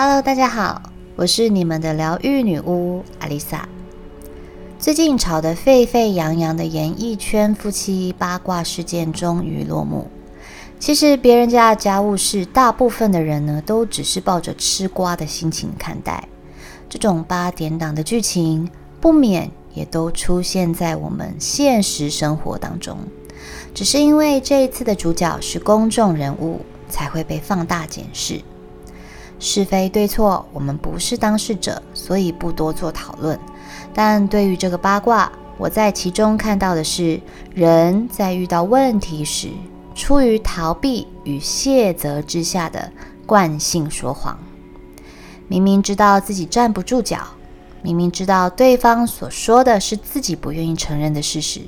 Hello，大家好，我是你们的疗愈女巫阿丽萨。最近吵得沸沸扬扬的演艺圈夫妻八卦事件终于落幕。其实别人家的家务事，大部分的人呢都只是抱着吃瓜的心情看待。这种八点档的剧情，不免也都出现在我们现实生活当中。只是因为这一次的主角是公众人物，才会被放大检视。是非对错，我们不是当事者，所以不多做讨论。但对于这个八卦，我在其中看到的是，人在遇到问题时，出于逃避与卸责之下的惯性说谎。明明知道自己站不住脚，明明知道对方所说的是自己不愿意承认的事实，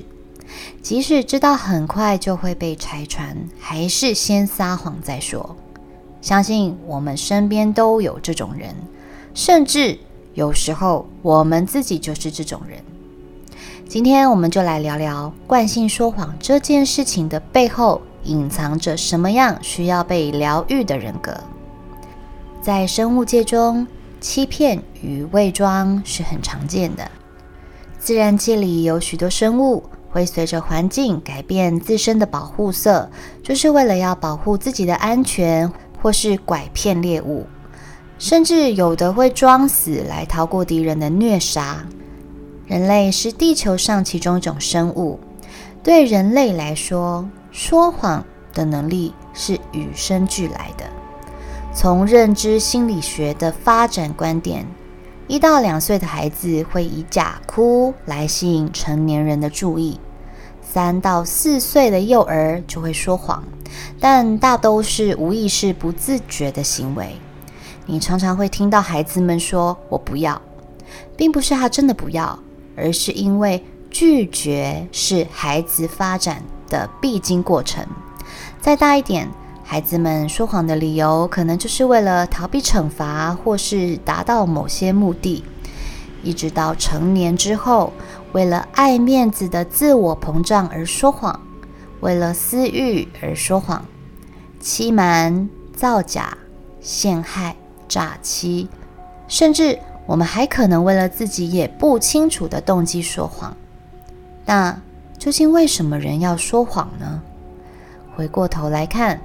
即使知道很快就会被拆穿，还是先撒谎再说。相信我们身边都有这种人，甚至有时候我们自己就是这种人。今天我们就来聊聊惯性说谎这件事情的背后隐藏着什么样需要被疗愈的人格。在生物界中，欺骗与伪装是很常见的。自然界里有许多生物会随着环境改变自身的保护色，就是为了要保护自己的安全。或是拐骗猎物，甚至有的会装死来逃过敌人的虐杀。人类是地球上其中一种生物，对人类来说，说谎的能力是与生俱来的。从认知心理学的发展观点，一到两岁的孩子会以假哭来吸引成年人的注意。三到四岁的幼儿就会说谎，但大都是无意识、不自觉的行为。你常常会听到孩子们说“我不要”，并不是他真的不要，而是因为拒绝是孩子发展的必经过程。再大一点，孩子们说谎的理由可能就是为了逃避惩罚，或是达到某些目的。一直到成年之后。为了爱面子的自我膨胀而说谎，为了私欲而说谎，欺瞒、造假、陷害、诈欺，甚至我们还可能为了自己也不清楚的动机说谎。那究竟为什么人要说谎呢？回过头来看，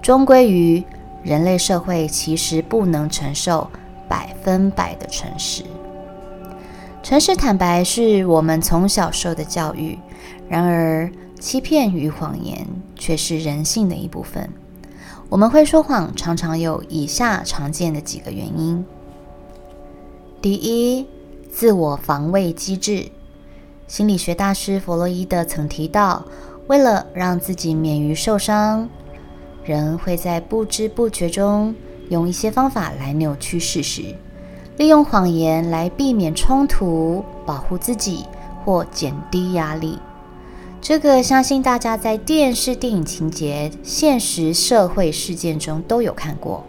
终归于人类社会其实不能承受百分百的诚实。诚实坦白是我们从小受的教育，然而欺骗与谎言却是人性的一部分。我们会说谎，常常有以下常见的几个原因：第一，自我防卫机制。心理学大师弗洛伊德曾提到，为了让自己免于受伤，人会在不知不觉中用一些方法来扭曲事实。利用谎言来避免冲突、保护自己或减低压力，这个相信大家在电视、电影情节、现实社会事件中都有看过。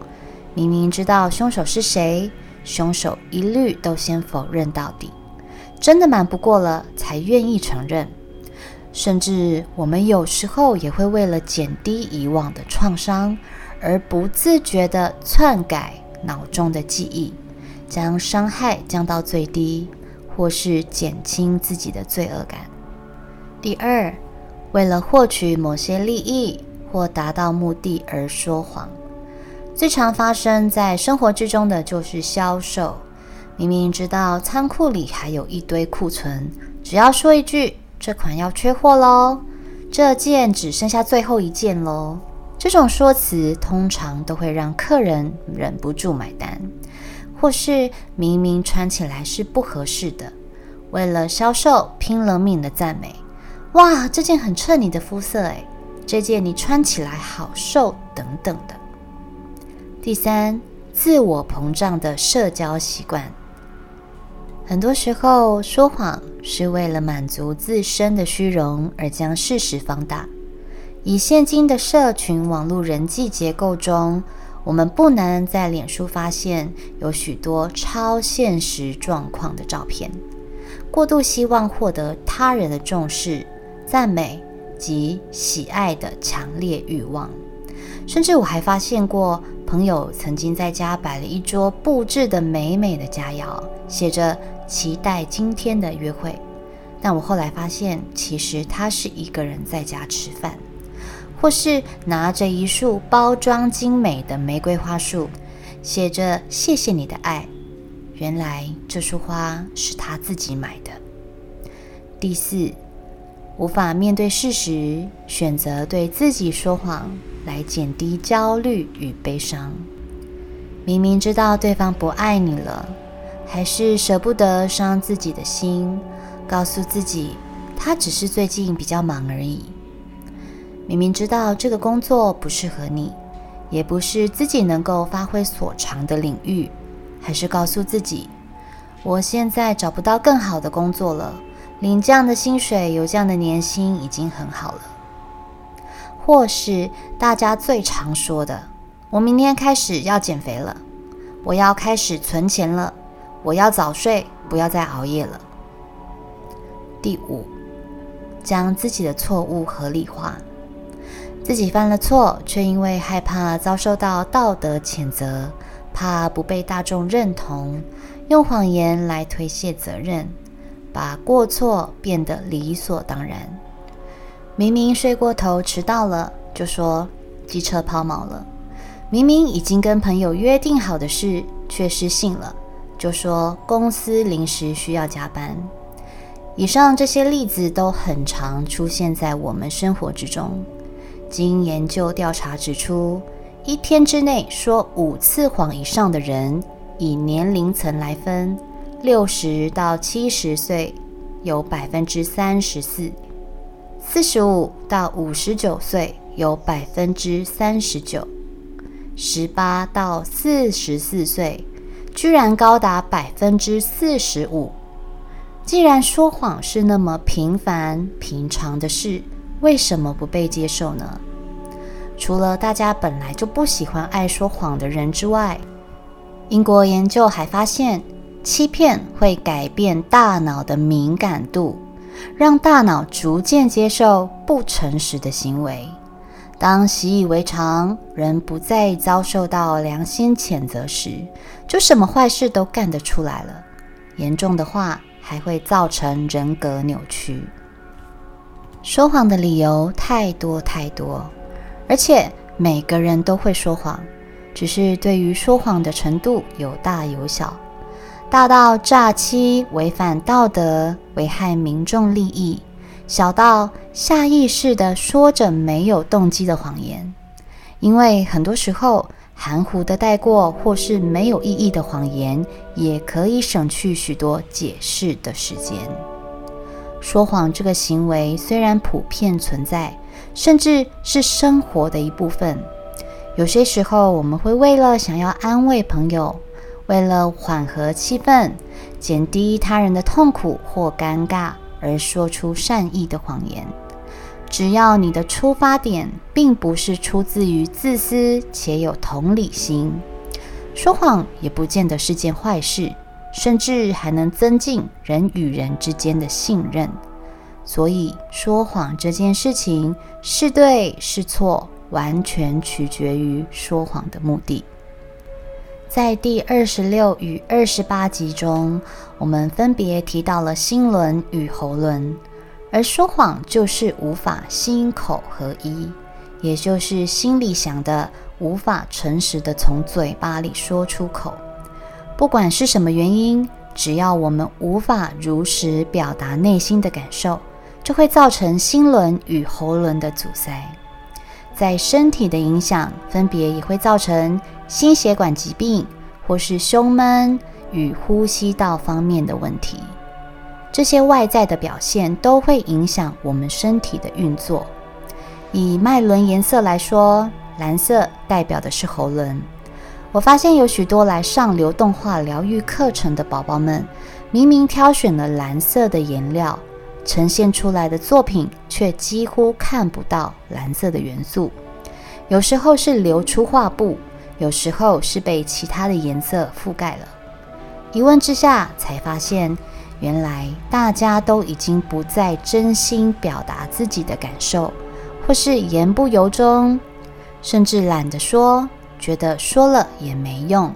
明明知道凶手是谁，凶手一律都先否认到底，真的瞒不过了才愿意承认。甚至我们有时候也会为了减低以往的创伤，而不自觉地篡改脑中的记忆。将伤害降到最低，或是减轻自己的罪恶感。第二，为了获取某些利益或达到目的而说谎，最常发生在生活之中的就是销售。明明知道仓库里还有一堆库存，只要说一句“这款要缺货喽”，这件只剩下最后一件喽，这种说辞通常都会让客人忍不住买单。或是明明穿起来是不合适的，为了销售拼了命的赞美，哇，这件很衬你的肤色诶，这件你穿起来好瘦等等的。第三，自我膨胀的社交习惯，很多时候说谎是为了满足自身的虚荣而将事实放大。以现今的社群网络人际结构中。我们不难在脸书发现有许多超现实状况的照片，过度希望获得他人的重视、赞美及喜爱的强烈欲望。甚至我还发现过朋友曾经在家摆了一桌布置的美美的佳肴，写着“期待今天的约会”。但我后来发现，其实他是一个人在家吃饭，或是拿着一束包装精美的玫瑰花束，写着“谢谢你的爱”。原来这束花是他自己买的。第四，无法面对事实，选择对自己说谎来减低焦虑与悲伤。明明知道对方不爱你了，还是舍不得伤自己的心。告诉自己，他只是最近比较忙而已。明明知道这个工作不适合你，也不是自己能够发挥所长的领域，还是告诉自己，我现在找不到更好的工作了，领这样的薪水，有这样的年薪已经很好了。或是大家最常说的，我明天开始要减肥了，我要开始存钱了，我要早睡，不要再熬夜了。第五，将自己的错误合理化。自己犯了错，却因为害怕遭受到道德谴责，怕不被大众认同，用谎言来推卸责任，把过错变得理所当然。明明睡过头迟到了，就说机车抛锚了；明明已经跟朋友约定好的事，却失信了，就说公司临时需要加班。以上这些例子都很常出现在我们生活之中。经研究调查指出，一天之内说五次谎以上的人，以年龄层来分，六十到七十岁有百分之三十四，四十五到五十九岁有百分之三十九，十八到四十四岁居然高达百分之四十五。既然说谎是那么平凡平常的事，为什么不被接受呢？除了大家本来就不喜欢爱说谎的人之外，英国研究还发现，欺骗会改变大脑的敏感度，让大脑逐渐接受不诚实的行为。当习以为常，人不再遭受到良心谴责时，就什么坏事都干得出来了。严重的话。还会造成人格扭曲。说谎的理由太多太多，而且每个人都会说谎，只是对于说谎的程度有大有小，大到诈欺、违反道德、危害民众利益，小到下意识的说着没有动机的谎言。因为很多时候。含糊的带过，或是没有意义的谎言，也可以省去许多解释的时间。说谎这个行为虽然普遍存在，甚至是生活的一部分。有些时候，我们会为了想要安慰朋友，为了缓和气氛，减低他人的痛苦或尴尬，而说出善意的谎言。只要你的出发点并不是出自于自私且有同理心，说谎也不见得是件坏事，甚至还能增进人与人之间的信任。所以，说谎这件事情是对是错，完全取决于说谎的目的。在第二十六与二十八集中，我们分别提到了心轮与喉轮。而说谎就是无法心口合一，也就是心里想的无法诚实的从嘴巴里说出口。不管是什么原因，只要我们无法如实表达内心的感受，就会造成心轮与喉轮的阻塞。在身体的影响，分别也会造成心血管疾病或是胸闷与呼吸道方面的问题。这些外在的表现都会影响我们身体的运作。以脉轮颜色来说，蓝色代表的是喉轮。我发现有许多来上流动化疗愈课程的宝宝们，明明挑选了蓝色的颜料，呈现出来的作品却几乎看不到蓝色的元素。有时候是流出画布，有时候是被其他的颜色覆盖了。一问之下，才发现。原来大家都已经不再真心表达自己的感受，或是言不由衷，甚至懒得说，觉得说了也没用。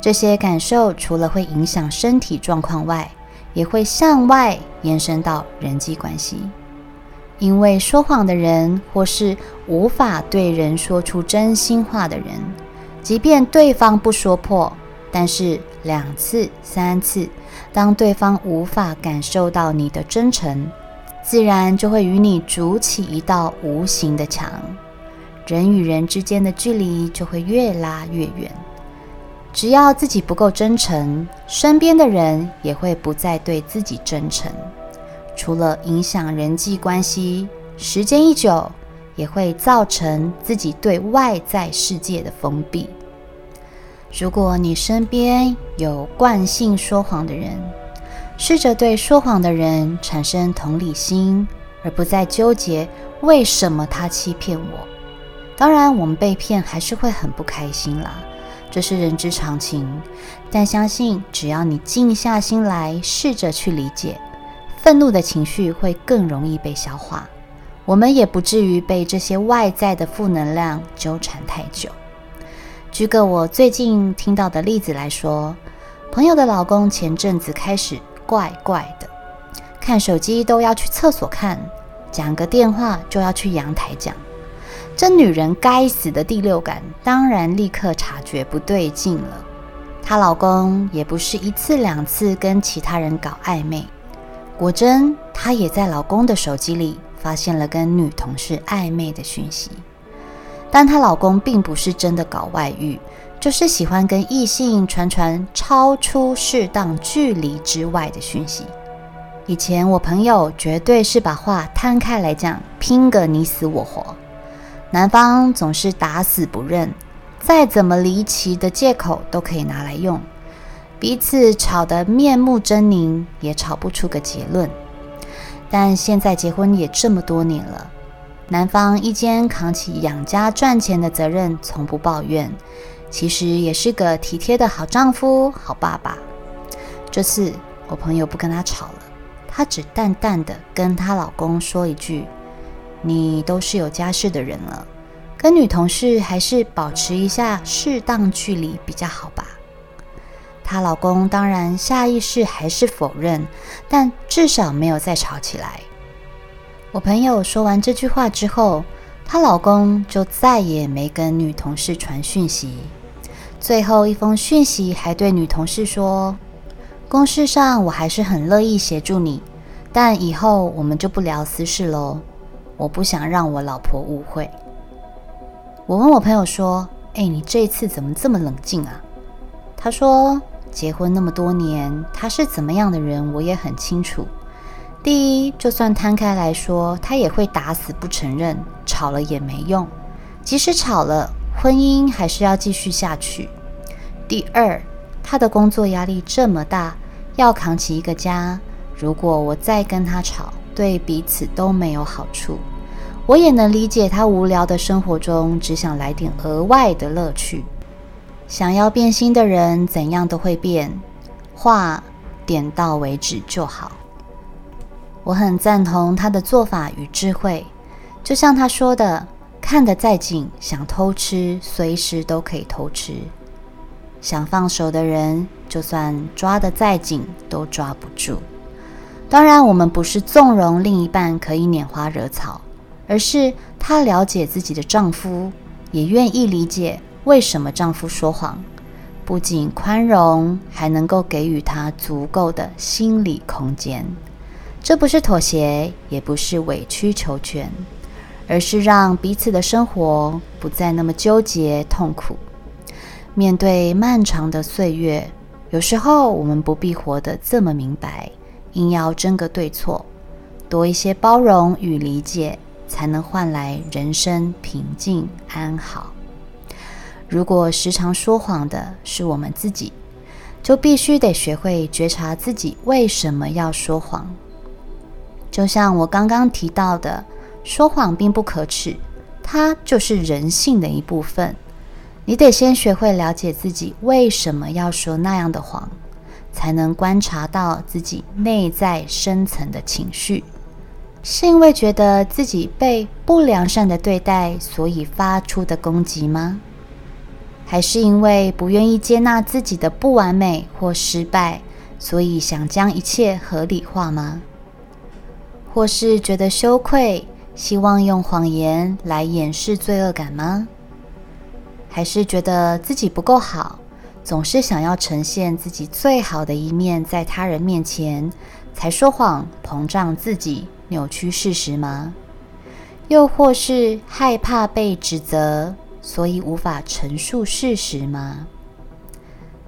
这些感受除了会影响身体状况外，也会向外延伸到人际关系。因为说谎的人，或是无法对人说出真心话的人，即便对方不说破，但是两次、三次，当对方无法感受到你的真诚，自然就会与你筑起一道无形的墙。人与人之间的距离就会越拉越远。只要自己不够真诚，身边的人也会不再对自己真诚。除了影响人际关系，时间一久，也会造成自己对外在世界的封闭。如果你身边有惯性说谎的人，试着对说谎的人产生同理心，而不再纠结为什么他欺骗我。当然，我们被骗还是会很不开心啦，这是人之常情。但相信，只要你静下心来，试着去理解，愤怒的情绪会更容易被消化，我们也不至于被这些外在的负能量纠缠太久。举个我最近听到的例子来说，朋友的老公前阵子开始怪怪的，看手机都要去厕所看，讲个电话就要去阳台讲。这女人该死的第六感，当然立刻察觉不对劲了。她老公也不是一次两次跟其他人搞暧昧，果真，她也在老公的手机里发现了跟女同事暧昧的讯息。但她老公并不是真的搞外遇，就是喜欢跟异性传传超出适当距离之外的讯息。以前我朋友绝对是把话摊开来讲，拼个你死我活。男方总是打死不认，再怎么离奇的借口都可以拿来用，彼此吵得面目狰狞，也吵不出个结论。但现在结婚也这么多年了，男方一肩扛起养家赚钱的责任，从不抱怨，其实也是个体贴的好丈夫、好爸爸。这次我朋友不跟他吵了，她只淡淡的跟她老公说一句。你都是有家室的人了，跟女同事还是保持一下适当距离比较好吧。她老公当然下意识还是否认，但至少没有再吵起来。我朋友说完这句话之后，她老公就再也没跟女同事传讯息。最后一封讯息还对女同事说：“公事上我还是很乐意协助你，但以后我们就不聊私事喽。”我不想让我老婆误会。我问我朋友说：“哎，你这次怎么这么冷静啊？”他说：“结婚那么多年，他是怎么样的人，我也很清楚。第一，就算摊开来说，他也会打死不承认，吵了也没用。即使吵了，婚姻还是要继续下去。第二，他的工作压力这么大，要扛起一个家，如果我再跟他吵，对彼此都没有好处。我也能理解他无聊的生活中只想来点额外的乐趣。想要变心的人怎样都会变，话点到为止就好。我很赞同他的做法与智慧，就像他说的：“看得再紧，想偷吃随时都可以偷吃；想放手的人，就算抓得再紧都抓不住。”当然，我们不是纵容另一半可以拈花惹草，而是她了解自己的丈夫，也愿意理解为什么丈夫说谎，不仅宽容，还能够给予他足够的心理空间。这不是妥协，也不是委曲求全，而是让彼此的生活不再那么纠结痛苦。面对漫长的岁月，有时候我们不必活得这么明白。硬要争个对错，多一些包容与理解，才能换来人生平静安好。如果时常说谎的是我们自己，就必须得学会觉察自己为什么要说谎。就像我刚刚提到的，说谎并不可耻，它就是人性的一部分。你得先学会了解自己为什么要说那样的谎。才能观察到自己内在深层的情绪，是因为觉得自己被不良善的对待，所以发出的攻击吗？还是因为不愿意接纳自己的不完美或失败，所以想将一切合理化吗？或是觉得羞愧，希望用谎言来掩饰罪恶感吗？还是觉得自己不够好，总是想要呈现自己最好的一面在他人面前，才说谎膨胀自己，扭曲事实吗？又或是害怕被指责？所以无法陈述事实吗？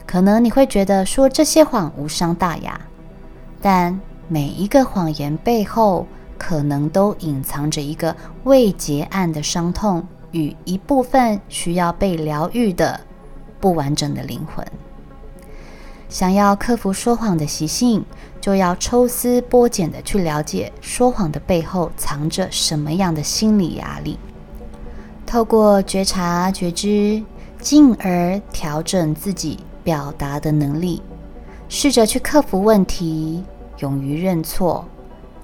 可能你会觉得说这些谎无伤大雅，但每一个谎言背后，可能都隐藏着一个未结案的伤痛与一部分需要被疗愈的不完整的灵魂。想要克服说谎的习性，就要抽丝剥茧的去了解说谎的背后藏着什么样的心理压力。透过觉察觉知，进而调整自己表达的能力，试着去克服问题，勇于认错，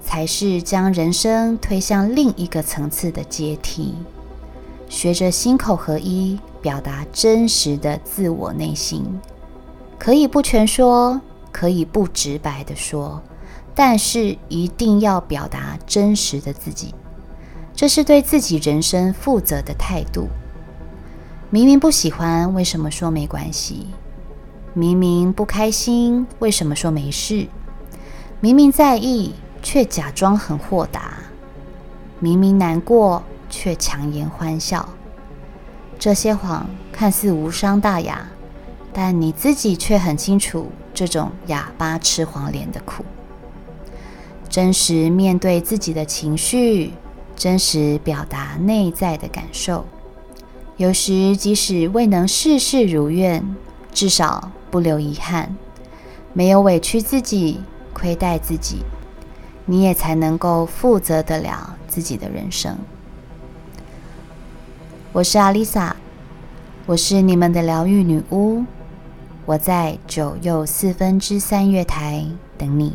才是将人生推向另一个层次的阶梯。学着心口合一，表达真实的自我内心，可以不全说，可以不直白的说，但是一定要表达真实的自己。这是对自己人生负责的态度。明明不喜欢，为什么说没关系？明明不开心，为什么说没事？明明在意，却假装很豁达；明明难过，却强颜欢笑。这些谎看似无伤大雅，但你自己却很清楚这种哑巴吃黄连的苦。真实面对自己的情绪。真实表达内在的感受，有时即使未能事事如愿，至少不留遗憾，没有委屈自己、亏待自己，你也才能够负责得了自己的人生。我是阿丽萨，我是你们的疗愈女巫，我在九又四分之三月台等你。